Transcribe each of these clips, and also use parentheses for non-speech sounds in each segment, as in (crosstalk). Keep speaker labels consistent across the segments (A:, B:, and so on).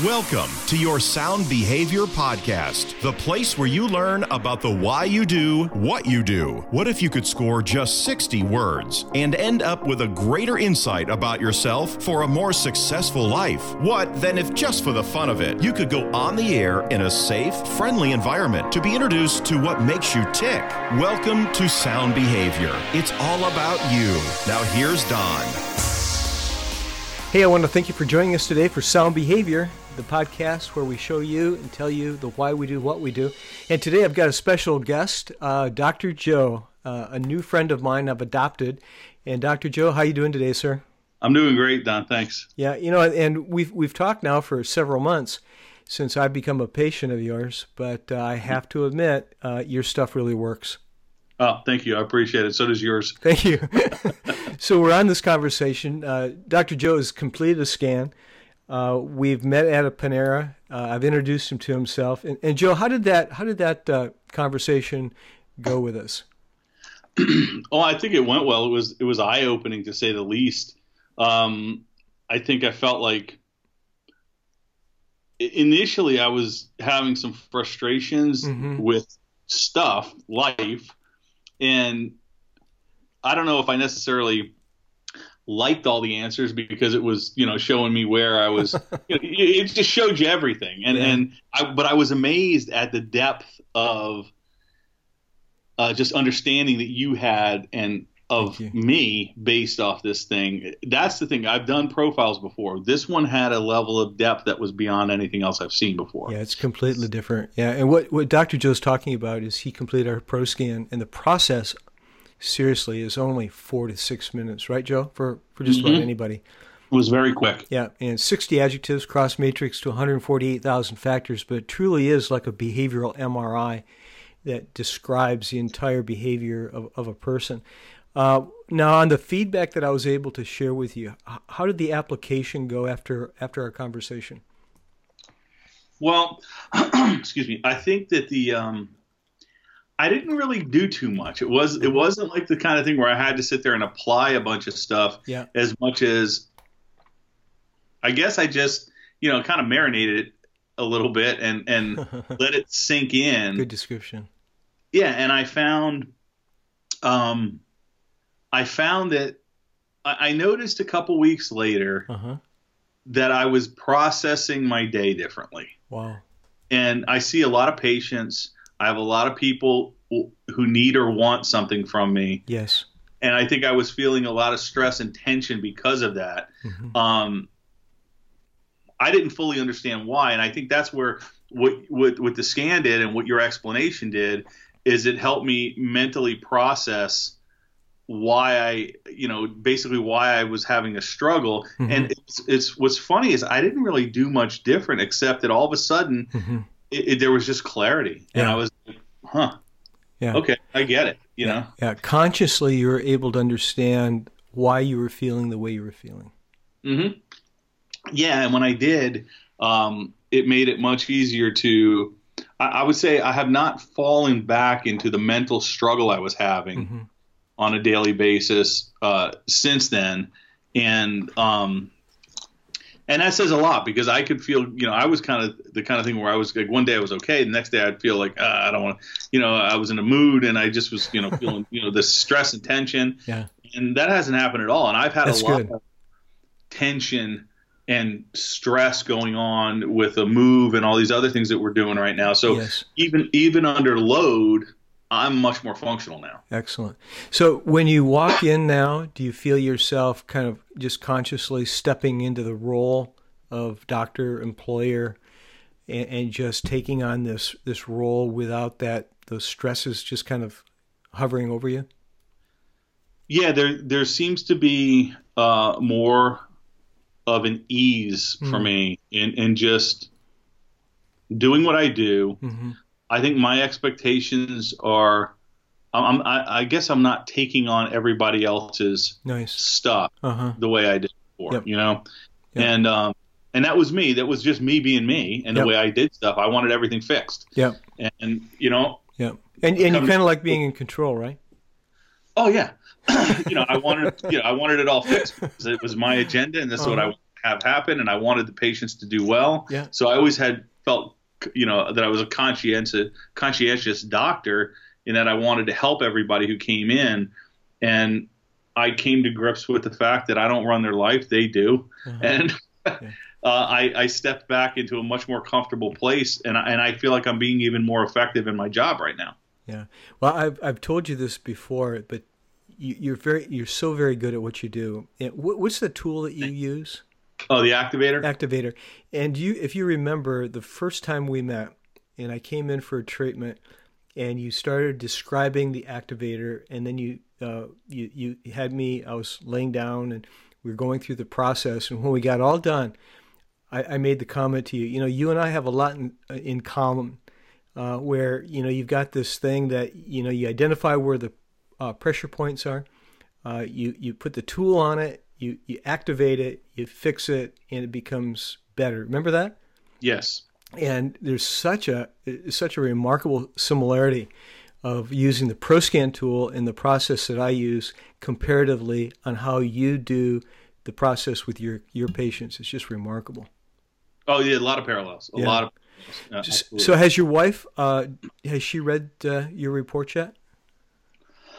A: Welcome to your Sound Behavior Podcast, the place where you learn about the why you do what you do. What if you could score just 60 words and end up with a greater insight about yourself for a more successful life? What then if just for the fun of it, you could go on the air in a safe, friendly environment to be introduced to what makes you tick? Welcome to Sound Behavior. It's all about you. Now here's Don.
B: Hey, I want to thank you for joining us today for Sound Behavior, the podcast where we show you and tell you the why we do what we do. And today I've got a special guest, uh, Dr. Joe, uh, a new friend of mine I've adopted. And Dr. Joe, how are you doing today, sir?
C: I'm doing great, Don. Thanks.
B: Yeah, you know, and we've we've talked now for several months since I've become a patient of yours, but uh, I have to admit, uh, your stuff really works.
C: Oh, thank you. I appreciate it. So does yours. (laughs)
B: Thank you. (laughs) so we're on this conversation. Uh, Dr. Joe has completed a scan. Uh, we've met at a Panera. Uh, I've introduced him to himself. And, and, Joe, how did that how did that uh, conversation go with us? (clears throat)
C: oh, I think it went well. It was it was eye opening to say the least. Um, I think I felt like initially I was having some frustrations mm-hmm. with stuff, life, and I don't know if I necessarily liked all the answers because it was you know showing me where I was. (laughs) you know, it just showed you everything, and yeah. and I, but I was amazed at the depth of uh, just understanding that you had and of me based off this thing. That's the thing. I've done profiles before. This one had a level of depth that was beyond anything else I've seen before.
B: Yeah, it's completely different. Yeah, and what what Dr. Joe's talking about is he completed our pro scan, and the process seriously is only four to six minutes, right, Joe? For for just mm-hmm. about anybody.
C: It was very quick.
B: Yeah, and 60 adjectives, cross matrix to 148,000 factors, but it truly is like a behavioral MRI that describes the entire behavior of, of a person. Uh, now, on the feedback that I was able to share with you, how did the application go after after our conversation?
C: Well, (clears throat) excuse me. I think that the um, I didn't really do too much. It was it wasn't like the kind of thing where I had to sit there and apply a bunch of stuff.
B: Yeah.
C: As much as I guess I just you know kind of marinated it a little bit and and (laughs) let it sink in.
B: Good description.
C: Yeah, and I found um I found that I noticed a couple weeks later uh-huh. that I was processing my day differently.
B: Wow.
C: And I see a lot of patients. I have a lot of people who need or want something from me.
B: Yes.
C: And I think I was feeling a lot of stress and tension because of that. Mm-hmm. Um, I didn't fully understand why, and I think that's where what, what what the scan did and what your explanation did is it helped me mentally process why I, you know, basically why I was having a struggle. Mm-hmm. And it's, it's, what's funny is I didn't really do much different except that all of a sudden mm-hmm. it, it, there was just clarity, yeah. and I was, huh, yeah, okay, I get it, you
B: yeah.
C: know.
B: Yeah, consciously you were able to understand why you were feeling the way you were feeling.
C: Mm-hmm. Yeah, and when I did, um, it made it much easier to. I, I, would say I have not fallen back into the mental struggle I was having. Mm-hmm on a daily basis uh, since then, and um, and that says a lot because I could feel, you know, I was kind of the kind of thing where I was like, one day I was okay, the next day I'd feel like uh, I don't want to, you know, I was in a mood and I just was, you know, (laughs) feeling, you know, this stress and tension.
B: Yeah.
C: And that hasn't happened at all. And I've had
B: That's
C: a lot
B: good.
C: of tension and stress going on with a move and all these other things that we're doing right now. So
B: yes.
C: even even under load, I'm much more functional now.
B: Excellent. So when you walk in now, do you feel yourself kind of just consciously stepping into the role of doctor, employer, and, and just taking on this this role without that those stresses just kind of hovering over you?
C: Yeah, there there seems to be uh, more of an ease mm-hmm. for me in in just doing what I do. Mm-hmm I think my expectations are. I'm, I, I guess I'm not taking on everybody else's
B: nice.
C: stuff
B: uh-huh.
C: the way I did before,
B: yep.
C: you know,
B: yep.
C: and um, and that was me. That was just me being me, and
B: yep.
C: the way I did stuff. I wanted everything fixed.
B: Yeah,
C: and you know,
B: yeah, and and you kind of like being in control, right?
C: Oh yeah, (laughs) you know, I wanted you know I wanted it all fixed because it was my agenda, and this uh-huh. is what I uh-huh. have happen, and I wanted the patients to do well.
B: Yeah.
C: So I always had felt, you know, that I was a conscientious conscientious doctor, in that I wanted to help everybody who came in, and I came to grips with the fact that I don't run their life; they do, uh-huh. and. Yeah. (laughs) Uh, I, I, stepped back into a much more comfortable place, and I, and I feel like I'm being even more effective in my job right now.
B: Yeah. Well, I've I've told you this before, but you, are very you're so very good at what you do. what's the tool that you use?
C: Oh, the activator.
B: Activator. And you, if you remember, the first time we met, and I came in for a treatment, and you started describing the activator, and then you uh, you you had me. I was laying down, and we were going through the process. And when we got all done, I, I made the comment to you. You know, you and I have a lot in, in common. Uh, where you know you've got this thing that you know you identify where the uh, pressure points are. Uh, you you put the tool on it, you you activate it, you fix it, and it becomes better. Remember that?
C: Yes.
B: And there's such a such a remarkable similarity of using the ProScan tool in the process that I use comparatively on how you do the process with your your patients. It's just remarkable.
C: Oh yeah, a lot of parallels. A yeah. lot of.
B: Uh, so has your wife? Uh, has she read uh, your report yet?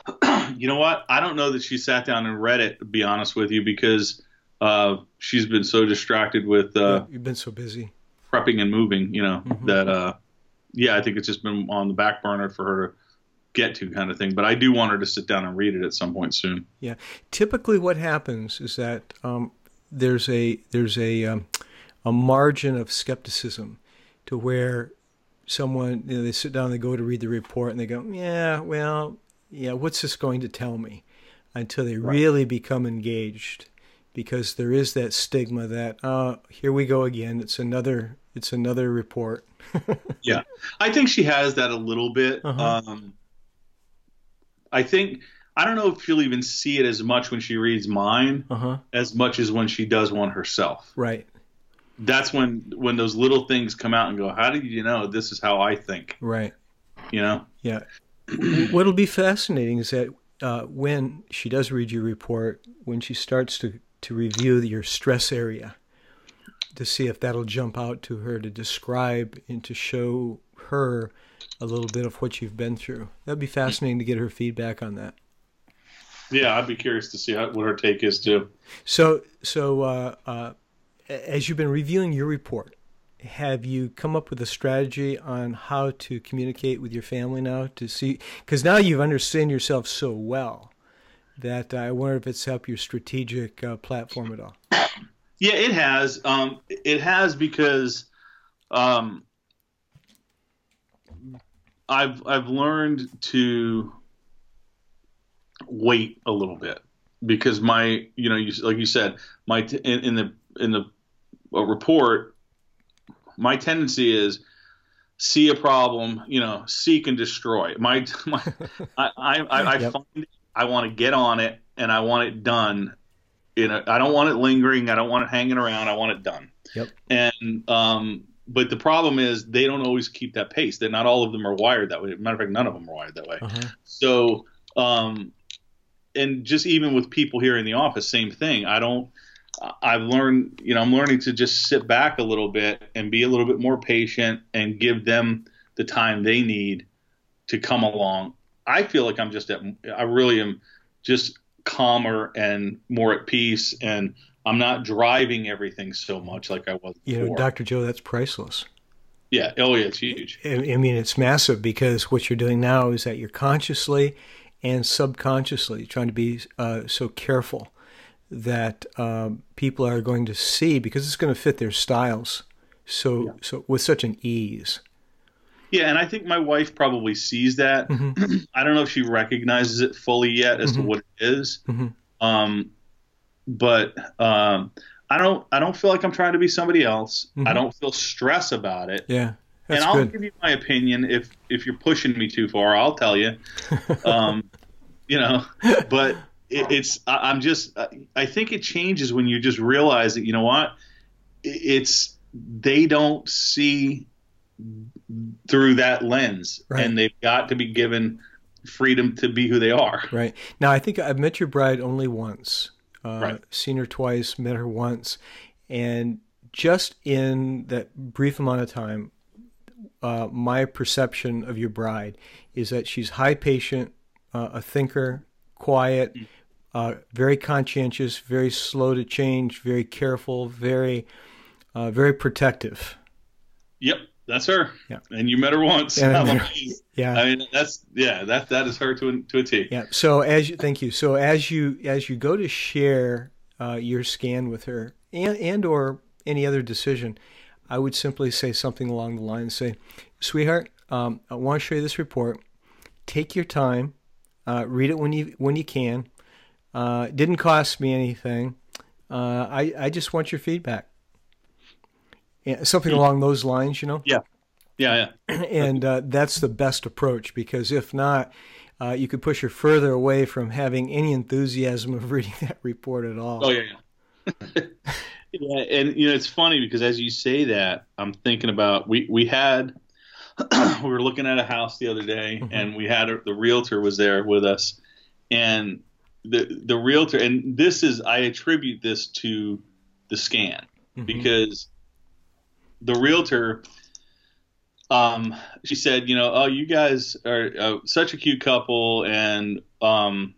B: (clears throat)
C: you know what? I don't know that she sat down and read it. To be honest with you, because uh, she's been so distracted with. Uh,
B: You've been so busy
C: prepping and moving. You know mm-hmm. that. Uh, yeah, I think it's just been on the back burner for her to get to, kind of thing. But I do want her to sit down and read it at some point soon.
B: Yeah, typically what happens is that um, there's a there's a um, a margin of skepticism to where someone you know, they sit down they go to read the report and they go yeah well yeah, what's this going to tell me? Until they right. really become engaged, because there is that stigma that oh, here we go again. It's another it's another report. (laughs)
C: yeah, I think she has that a little bit. Uh-huh. Um, I think I don't know if she'll even see it as much when she reads mine uh-huh. as much as when she does one herself.
B: Right.
C: That's when when those little things come out and go, how did you know this is how I think?
B: Right.
C: You know.
B: Yeah. (clears throat) What'll be fascinating is that uh, when she does read your report, when she starts to, to review your stress area, to see if that'll jump out to her to describe and to show her a little bit of what you've been through. That'd be fascinating to get her feedback on that.
C: Yeah, I'd be curious to see how, what her take is too.
B: So, so uh, uh, as you've been reviewing your report, have you come up with a strategy on how to communicate with your family now to see because now you've understand yourself so well that I wonder if it's helped your strategic uh, platform at all.
C: Yeah, it has. Um, it has because um, I've I've learned to wait a little bit because my you know you, like you said my in, in the in the report my tendency is see a problem, you know, seek and destroy. My, (laughs) my I, I, I, yep. find I want to get on it and I want it done. You know, I don't want it lingering. I don't want it hanging around. I want it done.
B: Yep.
C: And um, but the problem is they don't always keep that pace. That not all of them are wired that way. Matter of fact, none of them are wired that way. Uh-huh. So, um, and just even with people here in the office, same thing. I don't. I've learned, you know, I'm learning to just sit back a little bit and be a little bit more patient and give them the time they need to come along. I feel like I'm just at, I really am just calmer and more at peace and I'm not driving everything so much like I was
B: before. You know, Dr. Joe, that's priceless.
C: Yeah. Oh, yeah. It's huge.
B: I mean, it's massive because what you're doing now is that you're consciously and subconsciously trying to be uh, so careful that um, people are going to see because it's going to fit their styles so yeah. so with such an ease.
C: Yeah, and I think my wife probably sees that. Mm-hmm. (clears throat) I don't know if she recognizes it fully yet as mm-hmm. to what it is. Mm-hmm. Um, but um, I don't I don't feel like I'm trying to be somebody else. I mm-hmm. don't feel stress about it.
B: Yeah.
C: and I'll good. give you my opinion if if you're pushing me too far. I'll tell you. (laughs) Um, you know, but it, it's I'm just I think it changes when you just realize that you know what it's they don't see through that lens right. and they've got to be given freedom to be who they are.
B: Right. Now I think I've met your bride only once. Uh, right. Seen her twice, met her once, And just in that brief amount of time, uh, my perception of your bride is that she's high patient, uh, a thinker, quiet, uh, very conscientious, very slow to change, very careful, very, uh, very protective.
C: Yep, that's her. Yeah, and you met her once. Yeah, (laughs)
B: yeah.
C: I mean, that's yeah, that that is her to a, to a T.
B: Yeah. So as you, thank you. So as you as you go to share uh, your scan with her and and or any other decision, I would simply say something along the line. Say, sweetheart, um, I want to show you this report. Take your time. Uh, read it when you when you can. Uh, it didn't cost me anything. Uh, I I just want your feedback. Something hmm. along those lines, you know.
C: Yeah, yeah,
B: yeah. (clears throat) and uh, that's the best approach because if not, uh, you could push her further away from having any enthusiasm of (laughs) reading that report at all.
C: Oh yeah, yeah. (laughs) yeah, and you know it's funny because as you say that, I'm thinking about we we had (clears throat) we were looking at a house the other day, mm-hmm. and we had a, the realtor was there with us, and the the realtor, and this is I attribute this to the scan mm-hmm. because the realtor um, she said, you know, oh, you guys are uh, such a cute couple, and um,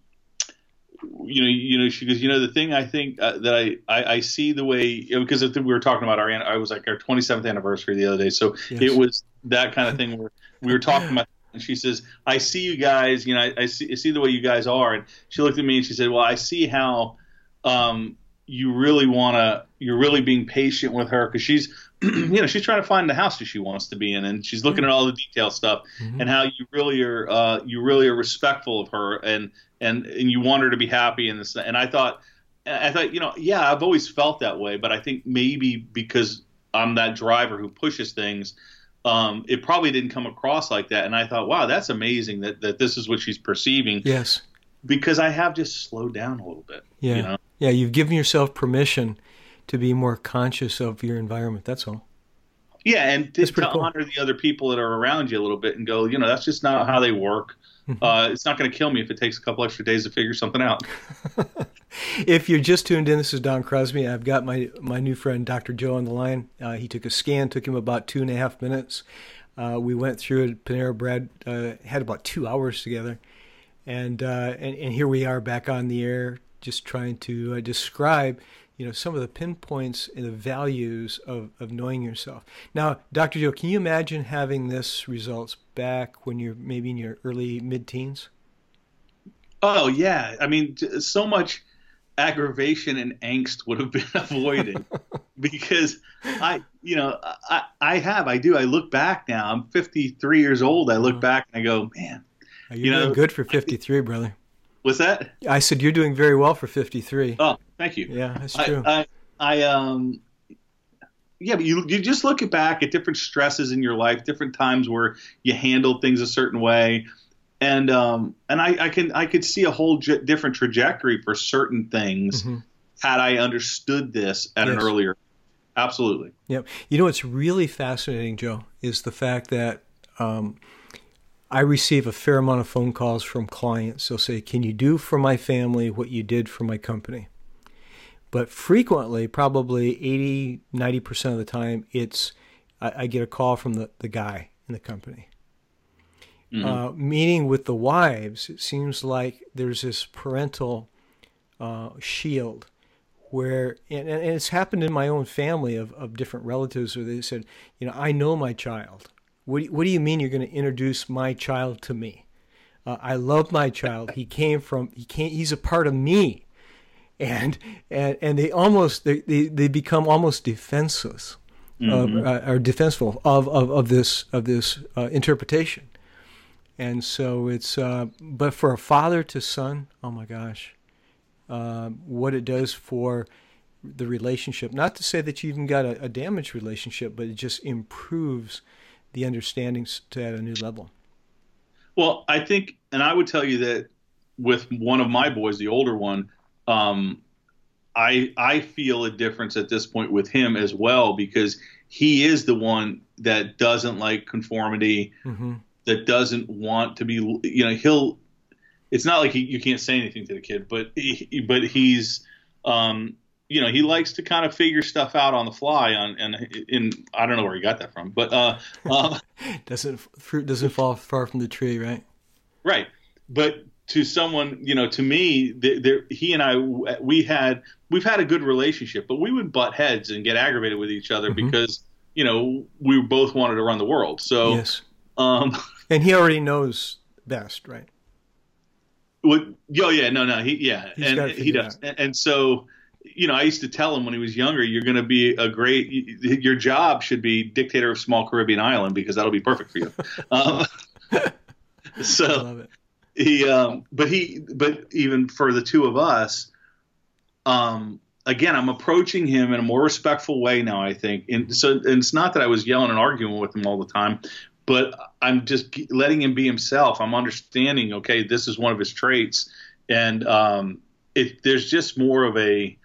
C: you know, you know, she goes, you know, the thing I think uh, that I, I, I see the way because we were talking about our I was like our 27th anniversary the other day, so yes. it was that kind of thing where we were talking (laughs) about. And she says, "I see you guys. You know, I, I see I see the way you guys are." And she looked at me and she said, "Well, I see how um, you really want to. You're really being patient with her because she's (clears throat) you know, she's trying to find the house that she wants to be in, and she's looking mm-hmm. at all the detail stuff mm-hmm. and how you really are, uh, you really are respectful of her, and and and you want her to be happy in this. And I thought, I thought, you know, yeah, I've always felt that way, but I think maybe because I'm that driver who pushes things, um, it probably didn't come across like that. And I thought, wow, that's amazing that that this is what she's perceiving.
B: Yes,
C: because I have just slowed down a little bit.
B: Yeah,
C: you know?
B: yeah, you've given yourself permission to be more conscious of your environment. That's all.
C: Yeah, and to, to cool. honor the other people that are around you a little bit and go, you know, that's just not how they work. Mm-hmm. Uh, it's not going to kill me if it takes a couple extra days to figure something out. (laughs)
B: if you're just tuned in, this is Don Crosby. I've got my my new friend Dr. Joe on the line. Uh, he took a scan, took him about two and a half minutes. Uh, we went through it. Panera Bread uh, had about two hours together, and, uh, and and here we are back on the air, just trying to uh, describe you know some of the pinpoints and the values of, of knowing yourself now dr joe can you imagine having this results back when you're maybe in your early mid-teens
C: oh yeah i mean so much aggravation and angst would have been (laughs) avoided (laughs) because i you know I, I have i do i look back now i'm 53 years old i look uh-huh. back and i go man
B: you're you know good for 53 brother
C: What's that?
B: I said you're doing very well for 53.
C: Oh, thank you.
B: Yeah, that's true.
C: I, I, I um, yeah, but you you just look back at different stresses in your life, different times where you handled things a certain way, and um, and I, I can I could see a whole j- different trajectory for certain things mm-hmm. had I understood this at yes. an earlier. Absolutely.
B: Yep. You know what's really fascinating, Joe, is the fact that um, I receive a fair amount of phone calls from clients. They'll say, Can you do for my family what you did for my company? But frequently, probably 80, 90% of the time, it's I, I get a call from the, the guy in the company. Mm-hmm. Uh, meeting with the wives, it seems like there's this parental uh, shield where, and, and it's happened in my own family of, of different relatives where they said, you know, I know my child. What do you, what do you mean you're going to introduce my child to me? Uh, I love my child. He came from he came. He's a part of me, and and and they almost they they, they become almost defenseless, mm-hmm. uh, or defenseful of, of, of this of this uh, interpretation, and so it's uh, but for a father to son, oh my gosh, uh, what it does for the relationship. Not to say that you even got a, a damaged relationship, but it just improves the understandings to at a new level?
C: Well, I think, and I would tell you that with one of my boys, the older one, um, I I feel a difference at this point with him as well because he is the one that doesn't like conformity, mm-hmm. That doesn't want to be. You know, he'll. It's not like he, you can't say anything to the kid, but he, but he's um, you know he likes to kind of figure stuff out on the fly on and in I don't know where he got that from but uh, uh (laughs)
B: doesn't fruit doesn't fall far from the tree right
C: right but to someone you know to me there he and I we had we've had a good relationship but we would butt heads and get aggravated with each other mm-hmm. because you know we both wanted to run the world so
B: yes um (laughs) and he already knows best right
C: what, oh yeah no no he yeah He's and he does and, and so you know, I used to tell him when he was younger, you're going to be a great, your job should be dictator of small Caribbean island because that'll be perfect for you. (laughs) um, so he, um, but he, but even for the two of us, um, again, I'm approaching him in a more respectful way now, I think. And so, and it's not that I was yelling and arguing with him all the time, but I'm just letting him be himself. I'm understanding, okay, this is one of his traits. And, um, it, there's just more of a,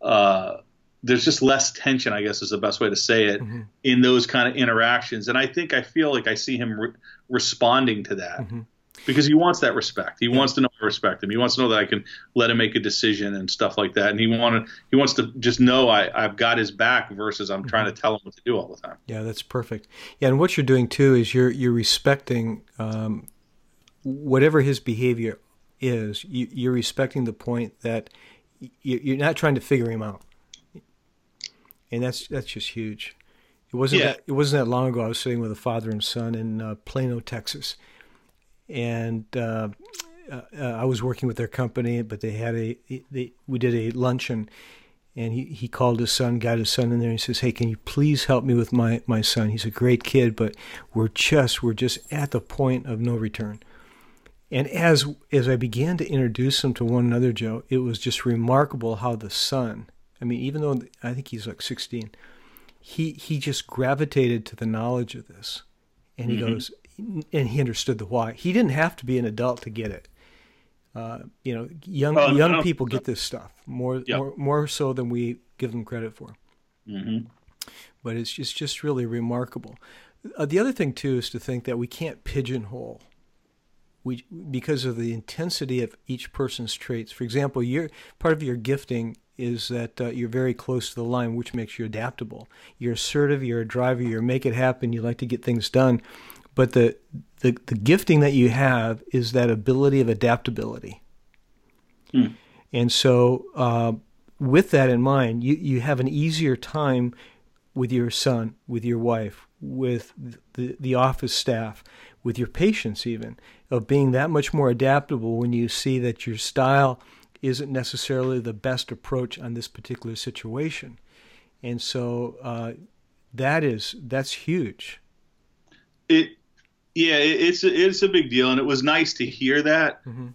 C: uh, there's just less tension, I guess is the best way to say it, mm-hmm. in those kind of interactions. And I think I feel like I see him re- responding to that mm-hmm. Because he wants that respect. He yeah. wants to know I respect him. He wants to know that I can let him make a decision and stuff like that. And he wanted he wants to just know I, I've got his back versus I'm mm-hmm. trying to tell him what to do all the time.
B: Yeah, that's perfect. Yeah, and what you're doing too is you're you're respecting um, whatever his behavior is. You, you're respecting the point that you're not trying to figure him out, and that's that's just huge. It wasn't yeah. that it wasn't that long ago. I was sitting with a father and son in uh, Plano, Texas, and uh, uh, I was working with their company, but they had a they, we did a luncheon, and he, he called his son, got his son in there, and he says, "Hey, can you please help me with my my son? He's a great kid, but we're just we're just at the point of no return." And as as I began to introduce them to one another, Joe, it was just remarkable how the son, I mean, even though I think he's like 16, he he just gravitated to the knowledge of this. And he mm-hmm. goes, and he understood the why. He didn't have to be an adult to get it. Uh, you know, young uh, young people get this stuff more more more so than we give them credit for. Mm-hmm. But it's just just really remarkable. Uh, the other thing too is to think that we can't pigeonhole we because of the intensity of each person's traits. For example, your part of your gifting is that uh, you're very close to the line, which makes you adaptable. You're assertive. You're a driver. You make it happen. You like to get things done. But the, the the gifting that you have is that ability of adaptability. Hmm. And so, uh, with that in mind, you, you have an easier time with your son, with your wife, with the, the office staff, with your patients, even of being that much more adaptable when you see that your style isn't necessarily the best approach on this particular situation. And so uh, that is that's huge.
C: It yeah, it's a, it's a big deal, and it was nice to hear that mm-hmm.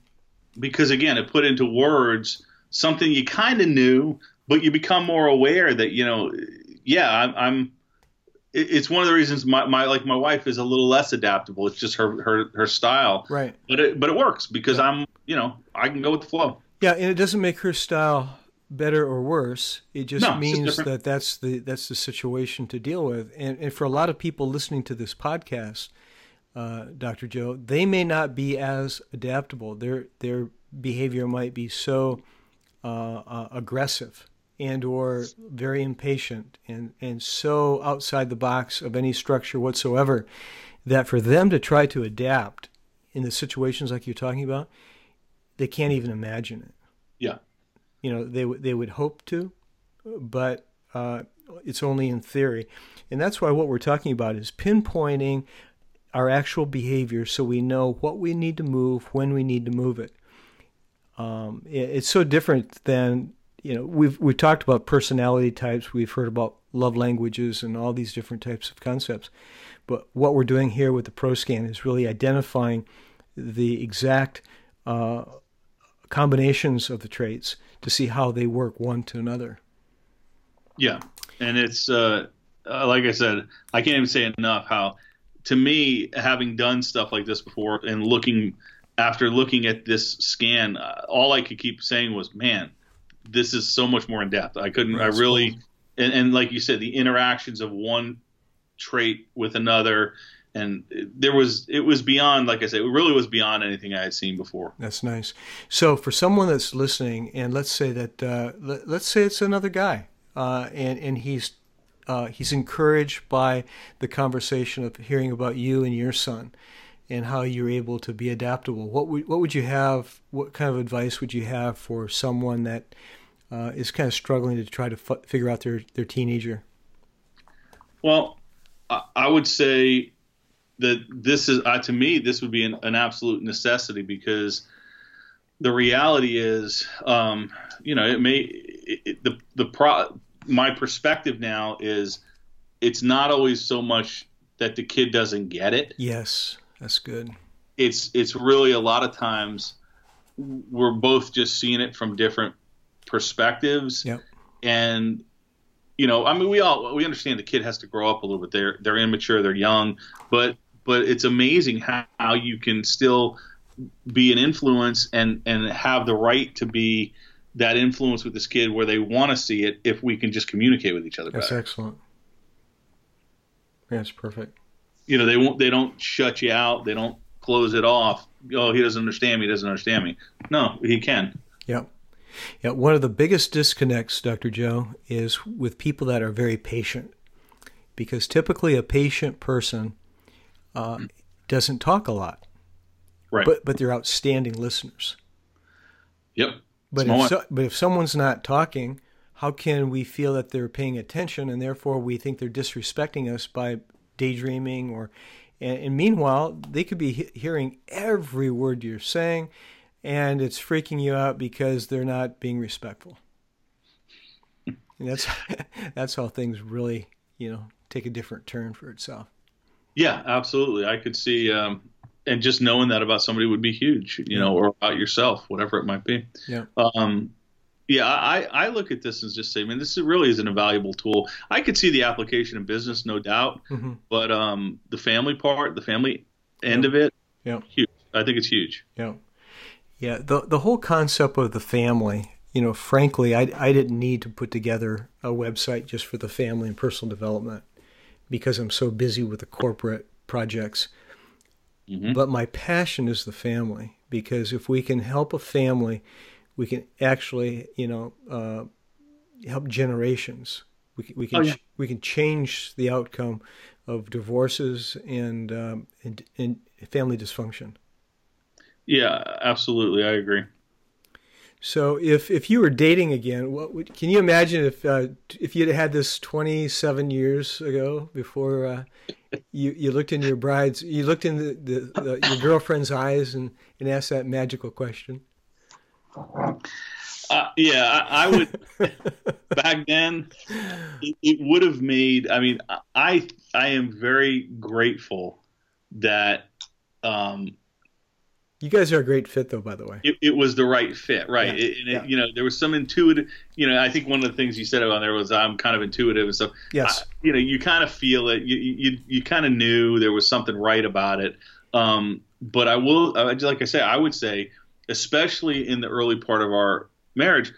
C: because again, it put into words something you kind of knew, but you become more aware that you know, yeah, I'm, I'm it's one of the reasons my, my like my wife is a little less adaptable. It's just her her her style.
B: Right.
C: But it but it works because yeah. I'm you know I can go with the flow.
B: Yeah, and it doesn't make her style better or worse. It just no, means just that that's the that's the situation to deal with. And and for a lot of people listening to this podcast, uh, Dr. Joe, they may not be as adaptable. Their their behavior might be so uh, uh, aggressive and or very impatient and, and so outside the box of any structure whatsoever that for them to try to adapt in the situations like you're talking about, they can't even imagine it.
C: Yeah.
B: You know, they, they would hope to, but uh, it's only in theory. And that's why what we're talking about is pinpointing our actual behavior so we know what we need to move, when we need to move it. Um, it it's so different than you know we've we've talked about personality types we've heard about love languages and all these different types of concepts but what we're doing here with the proscan is really identifying the exact uh, combinations of the traits to see how they work one to another
C: yeah and it's uh, uh, like i said i can't even say enough how to me having done stuff like this before and looking after looking at this scan uh, all i could keep saying was man this is so much more in depth. I couldn't. That's I really, cool. and, and like you said, the interactions of one trait with another, and there was it was beyond like i said it really was beyond anything i had seen before
B: that's nice so for someone that's listening and let's say that uh, let, us say it's another guy uh, and and he's uh, he's encouraged by the conversation of hearing about you and your son and how you're able to be adaptable. What would what would you have what kind of advice would you have for someone that uh, is kind of struggling to try to f- figure out their their teenager?
C: Well I would say that this is uh, to me this would be an, an, absolute necessity because the reality is um, you know it may it, it, the the pro my perspective now is it's not always so much that the kid doesn't get it
B: yes that's good
C: it's it's really a lot of times we're both just seeing it from different perspectives
B: yep.
C: and you know, I mean, we all we understand the kid has to grow up a little bit. They're they're immature, they're young, but but it's amazing how, how you can still be an influence and and have the right to be that influence with this kid where they want to see it if we can just communicate with each other
B: that's
C: better.
B: excellent that's perfect
C: you know they won't they don't shut you out they don't close it off oh he doesn't understand me he doesn't understand me no he can
B: yep yeah one of the biggest disconnects dr joe is with people that are very patient because typically a patient person uh, doesn't talk a lot.
C: Right.
B: But but they're outstanding listeners.
C: Yep.
B: But if so, but if someone's not talking, how can we feel that they're paying attention and therefore we think they're disrespecting us by daydreaming or and, and meanwhile they could be he- hearing every word you're saying and it's freaking you out because they're not being respectful. and that's (laughs) that's how things really, you know, take a different turn for itself.
C: Yeah, absolutely. I could see, um, and just knowing that about somebody would be huge, you know, or about yourself, whatever it might be.
B: Yeah.
C: Um, yeah, I, I look at this and just say, man, this really is an invaluable tool. I could see the application in business, no doubt,
B: mm-hmm.
C: but um, the family part, the family end of it,
B: yeah,
C: huge. I think it's huge.
B: Yeah, yeah. The the whole concept of the family, you know, frankly, I I didn't need to put together a website just for the family and personal development because I'm so busy with the corporate projects. Mm-hmm. But my passion is the family because if we can help a family, we can actually, you know, uh, help generations. We can, we can, oh, yeah. we can change the outcome of divorces and, um, and, and family dysfunction.
C: Yeah, absolutely. I agree.
B: So if if you were dating again, what would, can you imagine if uh, if you'd had this 27 years ago before uh, you you looked in your bride's you looked in the, the, the, your girlfriend's eyes and, and asked that magical question?
C: Uh, yeah, I, I would. (laughs) back then, it, it would have made. I mean, I I am very grateful that um,
B: you guys are a great fit, though. By the way,
C: it, it was the right fit, right? Yeah, it, yeah. you know, there was some intuitive. You know, I think one of the things you said about there was I'm kind of intuitive and stuff.
B: Yes.
C: I, you know, you kind of feel it. You you you kind of knew there was something right about it. Um, but I will, like I say, I would say, especially in the early part of our marriage,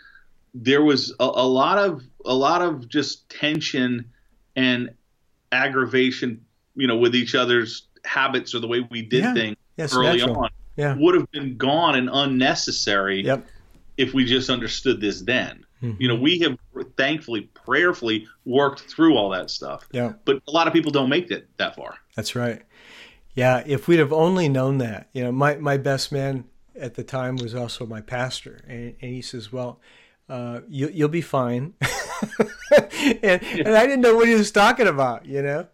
C: there was a, a lot of a lot of just tension and aggravation. You know, with each other's habits or the way we did
B: yeah.
C: things
B: yes,
C: early
B: natural.
C: on
B: yeah.
C: would have been gone and unnecessary
B: yep.
C: if we just understood this then.
B: Mm-hmm.
C: You know, we have thankfully, prayerfully worked through all that stuff.
B: Yeah.
C: But a lot of people don't make it that far.
B: That's right. Yeah. If we'd have only known that, you know, my, my best man at the time was also my pastor. And, and he says, well, uh, you, you'll be fine. (laughs) and, and I didn't know what he was talking about, you know?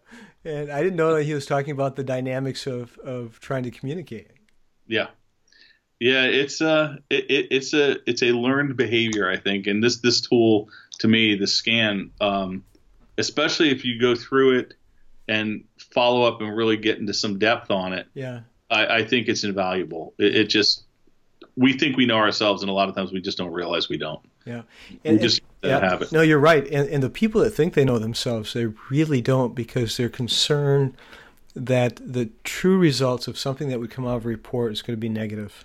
B: And I didn't know that he was talking about the dynamics of, of trying to communicate.
C: Yeah, yeah, it's a it, it's a it's a learned behavior, I think, and this this tool to me, the scan, um, especially if you go through it and follow up and really get into some depth on it.
B: Yeah,
C: I, I think it's invaluable. It, it, just we think we know ourselves, and a lot of times we just don't realize we don't.
B: Yeah,
C: and, we just
B: and, yeah.
C: have it.
B: No, you're right, and, and the people that think they know themselves, they really don't because they're concerned that the true results of something that would come out of a report is going to be negative.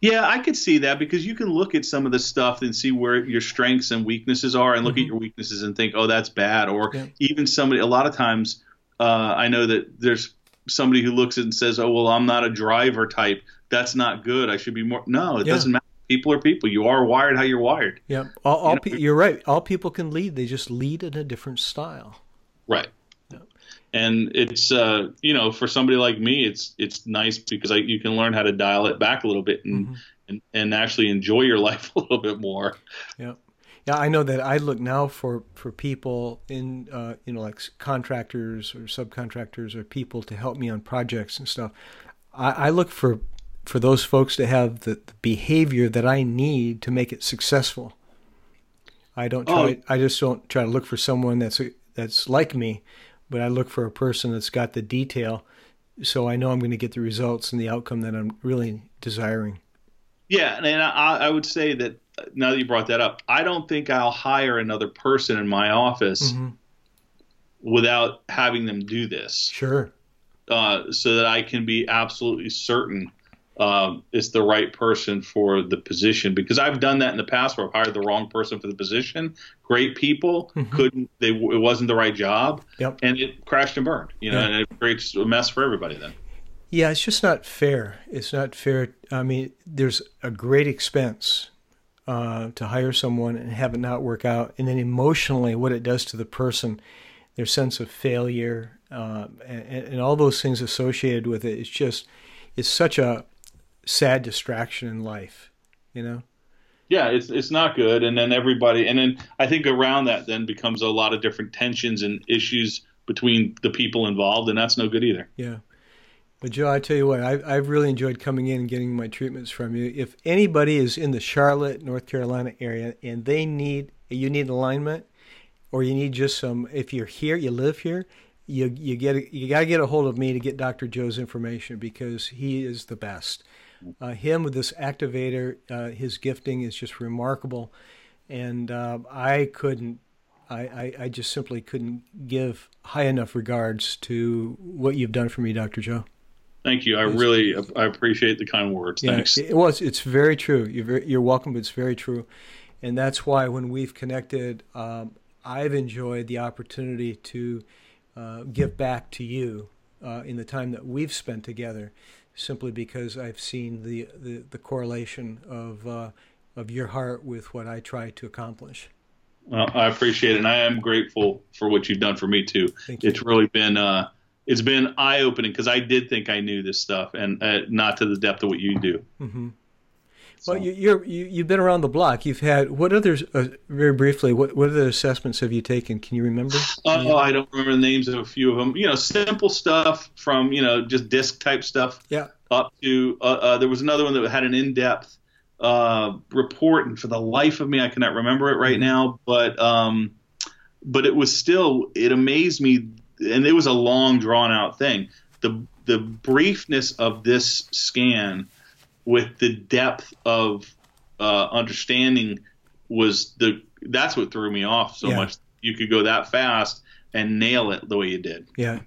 C: Yeah, I could see that because you can look at some of the stuff and see where your strengths and weaknesses are and look mm-hmm. at your weaknesses and think, oh, that's bad. Or yeah. even somebody, a lot of times, Uh, I know that there's somebody who looks at and says, "Oh well, I'm not a driver type. That's not good. I should be more." No, it yeah. doesn't matter. People are people. You are wired how you're wired.
B: Yeah, all, all you know? pe- you're right. All people can lead. They just lead in a different style.
C: Right. And it's uh, you know for somebody like me, it's it's nice because I, you can learn how to dial it back a little bit and mm-hmm. and, and actually enjoy your (laughs) life a little bit more.
B: Yeah. Yeah, I know that I look now for for people in uh, you know like contractors or subcontractors or people to help me on projects and stuff. I, I look for for those folks to have the, the, behavior that I need to make it successful. I don't try. Oh. I just don't try to look for someone that's that's like me, but I look for a person that's got the detail, so I know I'm going to get the results and the outcome that I'm really desiring.
C: Yeah, and I, I would say that now that you brought that up, I don't think I'll hire another person in my office mm-hmm. without having them do this.
B: Sure.
C: Uh, so that I can be absolutely certain um, it's the right person for the position. Because I've done that in the past where I've hired the wrong person for the position. Great people mm-hmm. couldn't. They it wasn't the right job.
B: Yep.
C: And it crashed and burned. You know, yeah. and it creates a mess for everybody then.
B: Yeah, it's just not fair. It's not fair. I mean, there's a great expense uh, to hire someone and have it not work out, and then emotionally what it does to the person, their sense of failure, uh, and, and, all those things associated with it. It's just it's such a sad distraction in life, you know.
C: Yeah, it's it's not good, and then everybody, and then I think around that then becomes a lot of different tensions and issues between the people involved, and that's no good either.
B: Yeah. But Joe, I tell you what, I've, I've really enjoyed coming in and getting my treatments from you. If anybody is in the Charlotte, North Carolina area and they need, you need alignment, or you need just some, if you're here, you live here, you you get you got to get a hold of me to get Dr. Joe's information because he is the best. Uh, him with this activator, uh, his gifting is just remarkable, and uh, I couldn't I, I, I, just simply couldn't give high enough regards to what you've done for me, Dr. Joe.
C: Thank you. I really I appreciate the kind words. Yeah, Thanks.
B: It was. It's very true. You're very, you're welcome. It's very true, and that's why when we've connected, um, I've enjoyed the opportunity to uh, give back to you uh, in the time that we've spent together, simply because I've seen the the, the correlation of uh, of your heart with what I try to accomplish.
C: Well, I appreciate it, and I am grateful for what you've done for me too.
B: Thank you.
C: It's really been uh, it's been eye opening because I did think I knew this stuff, and uh, not to the depth of what you do.
B: Mm-hmm. So. Well, you, you're you, you've been around the block. You've had what others? Uh, very briefly, what what other assessments have you taken? Can you remember?
C: Oh, yeah. I don't remember the names of a few of them. You know, simple stuff from you know just disc type stuff.
B: Yeah.
C: Up to uh, uh, there was another one that had an in depth uh, report, and for the life of me, I cannot remember it right mm-hmm. now. But um, but it was still it amazed me and it was a long drawn out thing. The the briefness of this scan with the depth of uh, understanding was the that's what threw me off so yeah. much. You could go that fast and nail it the way you did.
B: Yeah.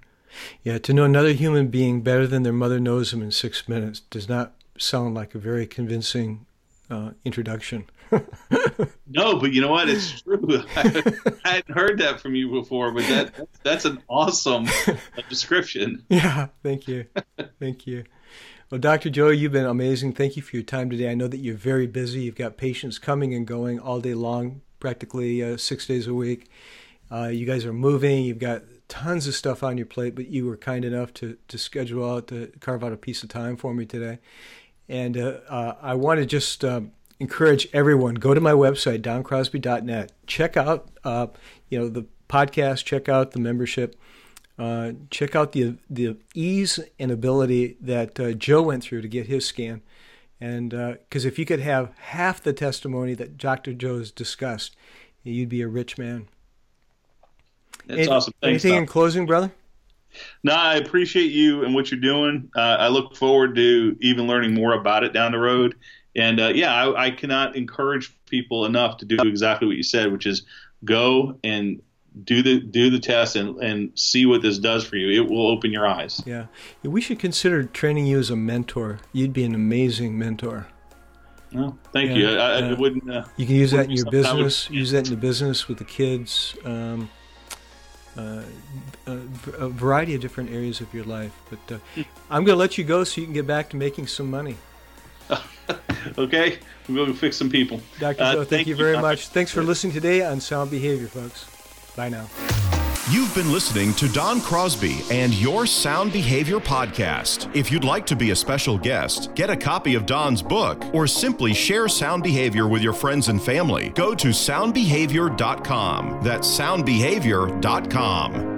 B: Yeah, to know another human being better than their mother knows them in six minutes does not sound like a very convincing uh, introduction. (laughs)
C: no, but you know what? It's true. (laughs) I, hadn't heard that from you before, but that that's an awesome description. (laughs)
B: Yeah, thank you, thank you. Well, Dr. Joe, you've been amazing. Thank you for your time today. I know that you're very busy. You've got patients coming and going all day long, practically uh, six days a week. Uh, you guys are moving. You've got tons of stuff on your plate, but you were kind enough to, to schedule out, to carve out a piece of time for me today. And uh, uh I want to just um, encourage everyone go to my website doncrosby.net check out uh, you know the podcast check out the membership uh, check out the the ease and ability that uh, Joe went through to get his scan and because uh, if you could have half the testimony that Dr. Joe has discussed you'd be a rich man
C: that's Any, awesome Thanks,
B: anything Tom. in closing brother
C: no, I appreciate you and what you're doing. Uh, I look forward to even learning more about it down the road. And uh, yeah, I, I, cannot encourage people enough to do exactly what you said, which is go and do the do the test and, and see what this does for you. It will open your eyes.
B: Yeah. we should consider training you as a mentor. You'd be an amazing mentor.
C: No, thank yeah, you. I, I wouldn't. Uh,
B: you can use that in your business. Use that in the business with the kids. Um, uh, a, a, variety of different areas of your life. But uh, I'm going to let you go so you can get back to making some money. (laughs)
C: okay, we'll go fix some people.
B: Dr. Uh, thank, thank you very you, much. Thanks for listening today on Sound Behavior, folks. Bye now.
A: You've been listening to Don Crosby and your Sound Behavior podcast. If you'd like to be a special guest, get a copy of Don's book, or simply share sound behavior with your friends and family, go to soundbehavior.com. That's soundbehavior.com.